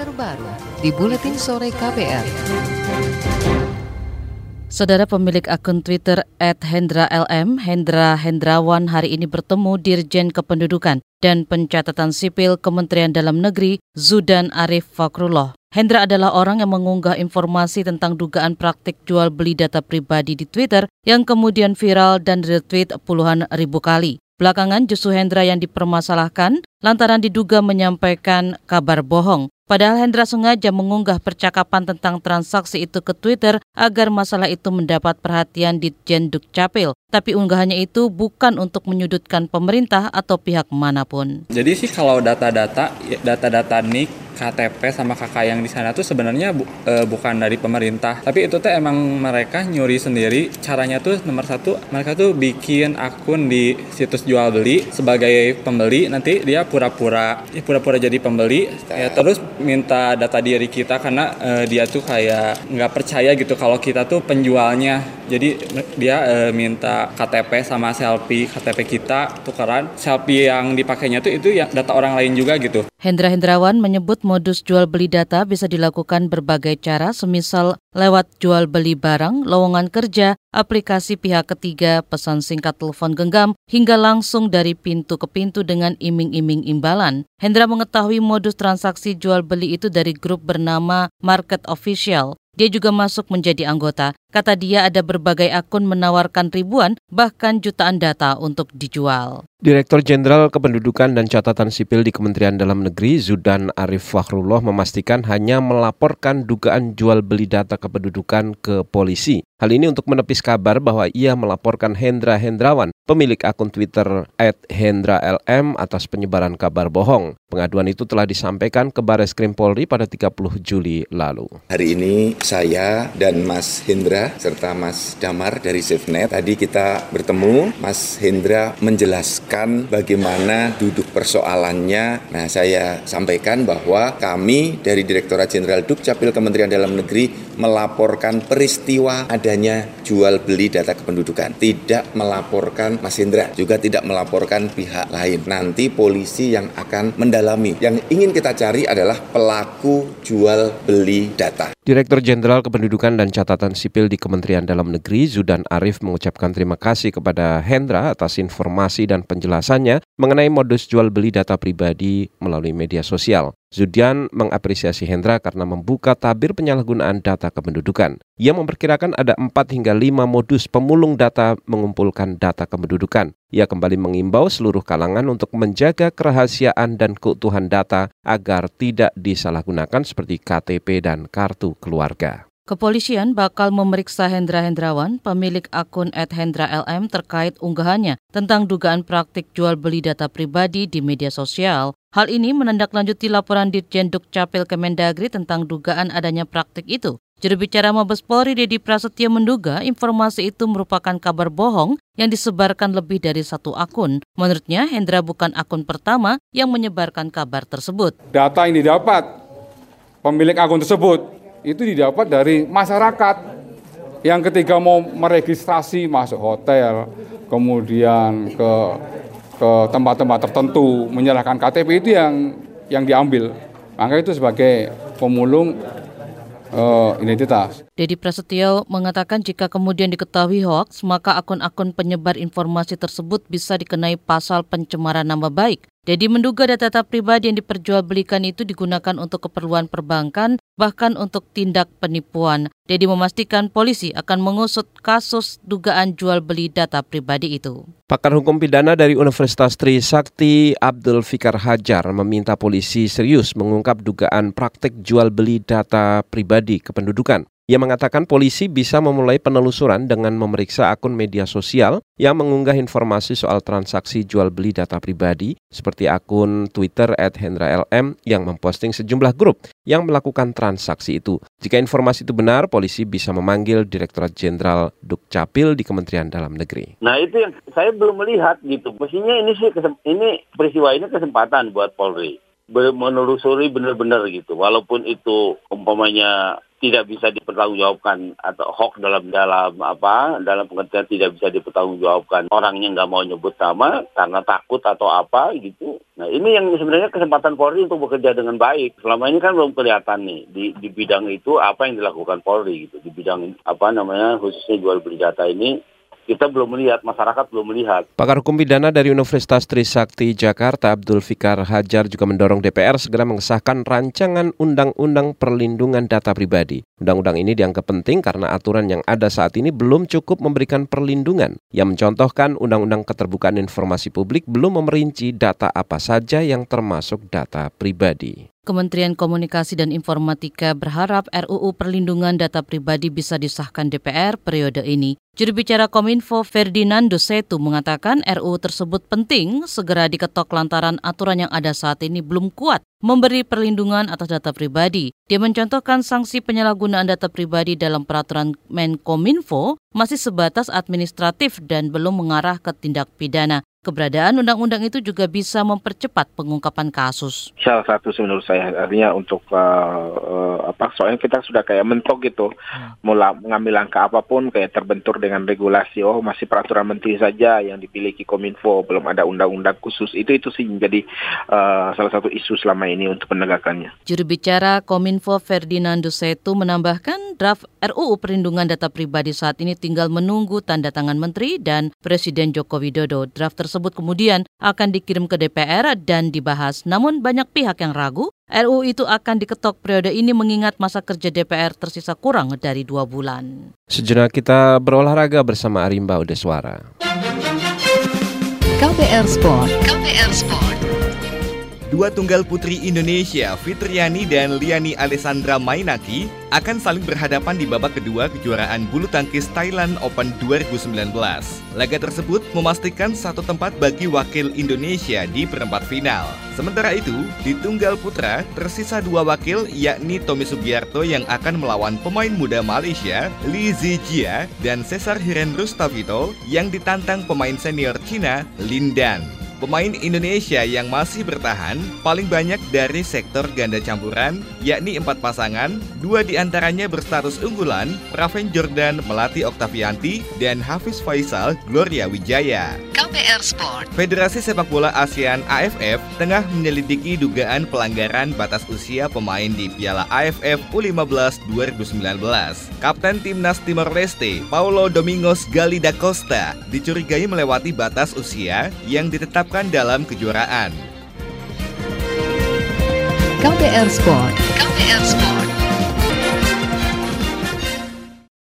terbaru di Buletin Sore KPR. Saudara pemilik akun Twitter @hendra_lm, Hendra Hendrawan hari ini bertemu Dirjen Kependudukan dan Pencatatan Sipil Kementerian Dalam Negeri Zudan Arif Fakrullah. Hendra adalah orang yang mengunggah informasi tentang dugaan praktik jual beli data pribadi di Twitter yang kemudian viral dan retweet puluhan ribu kali. Belakangan justru Hendra yang dipermasalahkan lantaran diduga menyampaikan kabar bohong. Padahal Hendra sengaja mengunggah percakapan tentang transaksi itu ke Twitter agar masalah itu mendapat perhatian di Jenduk Capil. Tapi unggahannya itu bukan untuk menyudutkan pemerintah atau pihak mana pun. Jadi sih kalau data-data data-data nik KTP sama kakak yang di sana tuh sebenarnya bu, e, bukan dari pemerintah. Tapi itu tuh emang mereka nyuri sendiri. Caranya tuh nomor satu mereka tuh bikin akun di situs jual beli sebagai pembeli. Nanti dia pura-pura ya pura-pura jadi pembeli. Ya terus minta data diri kita karena e, dia tuh kayak nggak percaya gitu kalau kita tuh penjualnya jadi dia e, minta KTP sama selfie KTP kita tukeran selfie yang dipakainya tuh itu ya data orang lain juga gitu Hendra Hendrawan menyebut modus jual beli data bisa dilakukan berbagai cara, semisal lewat jual beli barang, lowongan kerja, aplikasi pihak ketiga, pesan singkat telepon genggam, hingga langsung dari pintu ke pintu dengan iming-iming imbalan. Hendra mengetahui modus transaksi jual beli itu dari grup bernama Market Official. Dia juga masuk menjadi anggota. Kata dia ada berbagai akun menawarkan ribuan bahkan jutaan data untuk dijual. Direktur Jenderal Kependudukan dan Catatan Sipil di Kementerian Dalam Negeri Zudan Arif Fakhrullah memastikan hanya melaporkan dugaan jual beli data kependudukan ke polisi. Hal ini untuk menepis kabar bahwa ia melaporkan Hendra Hendrawan, pemilik akun Twitter @hendra_lm atas penyebaran kabar bohong. Pengaduan itu telah disampaikan ke Baris Krim Polri pada 30 Juli lalu. Hari ini saya dan Mas Hendra serta Mas Damar dari SafeNet tadi kita bertemu. Mas Hendra menjelaskan bagaimana duduk persoalannya. Nah, saya sampaikan bahwa kami dari Direktorat Jenderal Dukcapil Kementerian Dalam Negeri melaporkan peristiwa ada adanya jual beli data kependudukan. Tidak melaporkan Mas Hendra, juga tidak melaporkan pihak lain. Nanti polisi yang akan mendalami. Yang ingin kita cari adalah pelaku jual beli data. Direktur Jenderal Kependudukan dan Catatan Sipil di Kementerian Dalam Negeri Zudan Arif mengucapkan terima kasih kepada Hendra atas informasi dan penjelasannya mengenai modus jual beli data pribadi melalui media sosial. Zudian mengapresiasi Hendra karena membuka tabir penyalahgunaan data kependudukan. Ia memperkirakan ada 4 hingga 5 modus pemulung data mengumpulkan data kependudukan. Ia kembali mengimbau seluruh kalangan untuk menjaga kerahasiaan dan keutuhan data agar tidak disalahgunakan seperti KTP dan kartu keluarga. Kepolisian bakal memeriksa Hendra Hendrawan, pemilik akun @hendra_lm terkait unggahannya tentang dugaan praktik jual beli data pribadi di media sosial Hal ini menindaklanjuti laporan Ditjen Dukcapil Kemendagri tentang dugaan adanya praktik itu. Juru bicara Mabes Polri Dedi Prasetyo menduga informasi itu merupakan kabar bohong yang disebarkan lebih dari satu akun. Menurutnya, Hendra bukan akun pertama yang menyebarkan kabar tersebut. Data yang didapat pemilik akun tersebut itu didapat dari masyarakat yang ketika mau meregistrasi masuk hotel, kemudian ke ke tempat-tempat tertentu menyerahkan KTP itu yang yang diambil. Maka itu sebagai pemulung uh, identitas. Dedi Prasetyo mengatakan jika kemudian diketahui hoax, maka akun-akun penyebar informasi tersebut bisa dikenai pasal pencemaran nama baik. Dedi menduga data-data pribadi yang diperjualbelikan itu digunakan untuk keperluan perbankan, bahkan untuk tindak penipuan. Dedi memastikan polisi akan mengusut kasus dugaan jual beli data pribadi itu. Pakar hukum pidana dari Universitas Trisakti Abdul Fikar Hajar meminta polisi serius mengungkap dugaan praktik jual beli data pribadi kependudukan. Ia mengatakan polisi bisa memulai penelusuran dengan memeriksa akun media sosial yang mengunggah informasi soal transaksi jual beli data pribadi seperti akun Twitter @hendra_lm yang memposting sejumlah grup yang melakukan transaksi itu. Jika informasi itu benar, polisi bisa memanggil Direktorat Jenderal Dukcapil di Kementerian Dalam Negeri. Nah itu yang saya belum melihat gitu. Mestinya ini sih ini peristiwa ini kesempatan buat Polri menelusuri benar-benar gitu. Walaupun itu umpamanya tidak bisa dipertanggungjawabkan atau hoax dalam dalam apa dalam pengertian tidak bisa dipertanggungjawabkan orangnya nggak mau nyebut nama karena takut atau apa gitu. Nah ini yang sebenarnya kesempatan Polri untuk bekerja dengan baik. Selama ini kan belum kelihatan nih di, di bidang itu apa yang dilakukan Polri gitu di bidang apa namanya khususnya jual beli ini kita belum melihat, masyarakat belum melihat. Pakar Hukum Pidana dari Universitas Trisakti Jakarta, Abdul Fikar Hajar juga mendorong DPR segera mengesahkan rancangan Undang-Undang Perlindungan Data Pribadi. Undang-undang ini dianggap penting karena aturan yang ada saat ini belum cukup memberikan perlindungan. Yang mencontohkan Undang-Undang Keterbukaan Informasi Publik belum memerinci data apa saja yang termasuk data pribadi. Kementerian Komunikasi dan Informatika berharap RUU Perlindungan Data Pribadi bisa disahkan DPR periode ini. Juru bicara Kominfo Ferdinando Setu mengatakan RUU tersebut penting segera diketok lantaran aturan yang ada saat ini belum kuat memberi perlindungan atas data pribadi. Dia mencontohkan sanksi penyalahgunaan data pribadi dalam peraturan Menkominfo masih sebatas administratif dan belum mengarah ke tindak pidana. Keberadaan undang-undang itu juga bisa mempercepat pengungkapan kasus. Salah satu menurut saya artinya untuk uh, uh, apa soalnya kita sudah kayak mentok gitu, hmm. mengambil langkah apa pun kayak terbentur dengan regulasi. Oh masih peraturan menteri saja yang dipiliki kominfo, belum ada undang-undang khusus. Itu itu sih menjadi uh, salah satu isu selama ini untuk penegakannya. Juru bicara Kominfo Ferdinando Setu menambahkan draft RUU Perlindungan Data Pribadi saat ini tinggal menunggu tanda tangan menteri dan Presiden Joko Widodo. Draft tersebut kemudian akan dikirim ke DPR dan dibahas. Namun banyak pihak yang ragu RUU itu akan diketok periode ini mengingat masa kerja DPR tersisa kurang dari dua bulan. Sejenak kita berolahraga bersama Arimba Udeswara. KPR Sport. KPR Sport. Dua tunggal putri Indonesia, Fitriani dan Liani Alessandra Mainaki, akan saling berhadapan di babak kedua kejuaraan bulu tangkis Thailand Open 2019. Laga tersebut memastikan satu tempat bagi wakil Indonesia di perempat final. Sementara itu, di tunggal putra tersisa dua wakil yakni Tommy Sugiarto yang akan melawan pemain muda Malaysia, Li Zijia, dan Cesar Hiren Rustavito yang ditantang pemain senior Cina, Lin Dan. Pemain Indonesia yang masih bertahan paling banyak dari sektor ganda campuran, yakni empat pasangan, dua di antaranya berstatus unggulan, Raven Jordan Melati Oktavianti dan Hafiz Faisal Gloria Wijaya. KPR Sport. Federasi Sepak Bola ASEAN AFF tengah menyelidiki dugaan pelanggaran batas usia pemain di Piala AFF U15 2019. Kapten Timnas Timor Leste, Paulo Domingos Gali da Costa, dicurigai melewati batas usia yang ditetapkan diharapkan dalam kejuaraan. KPR Sport. KPR Sport.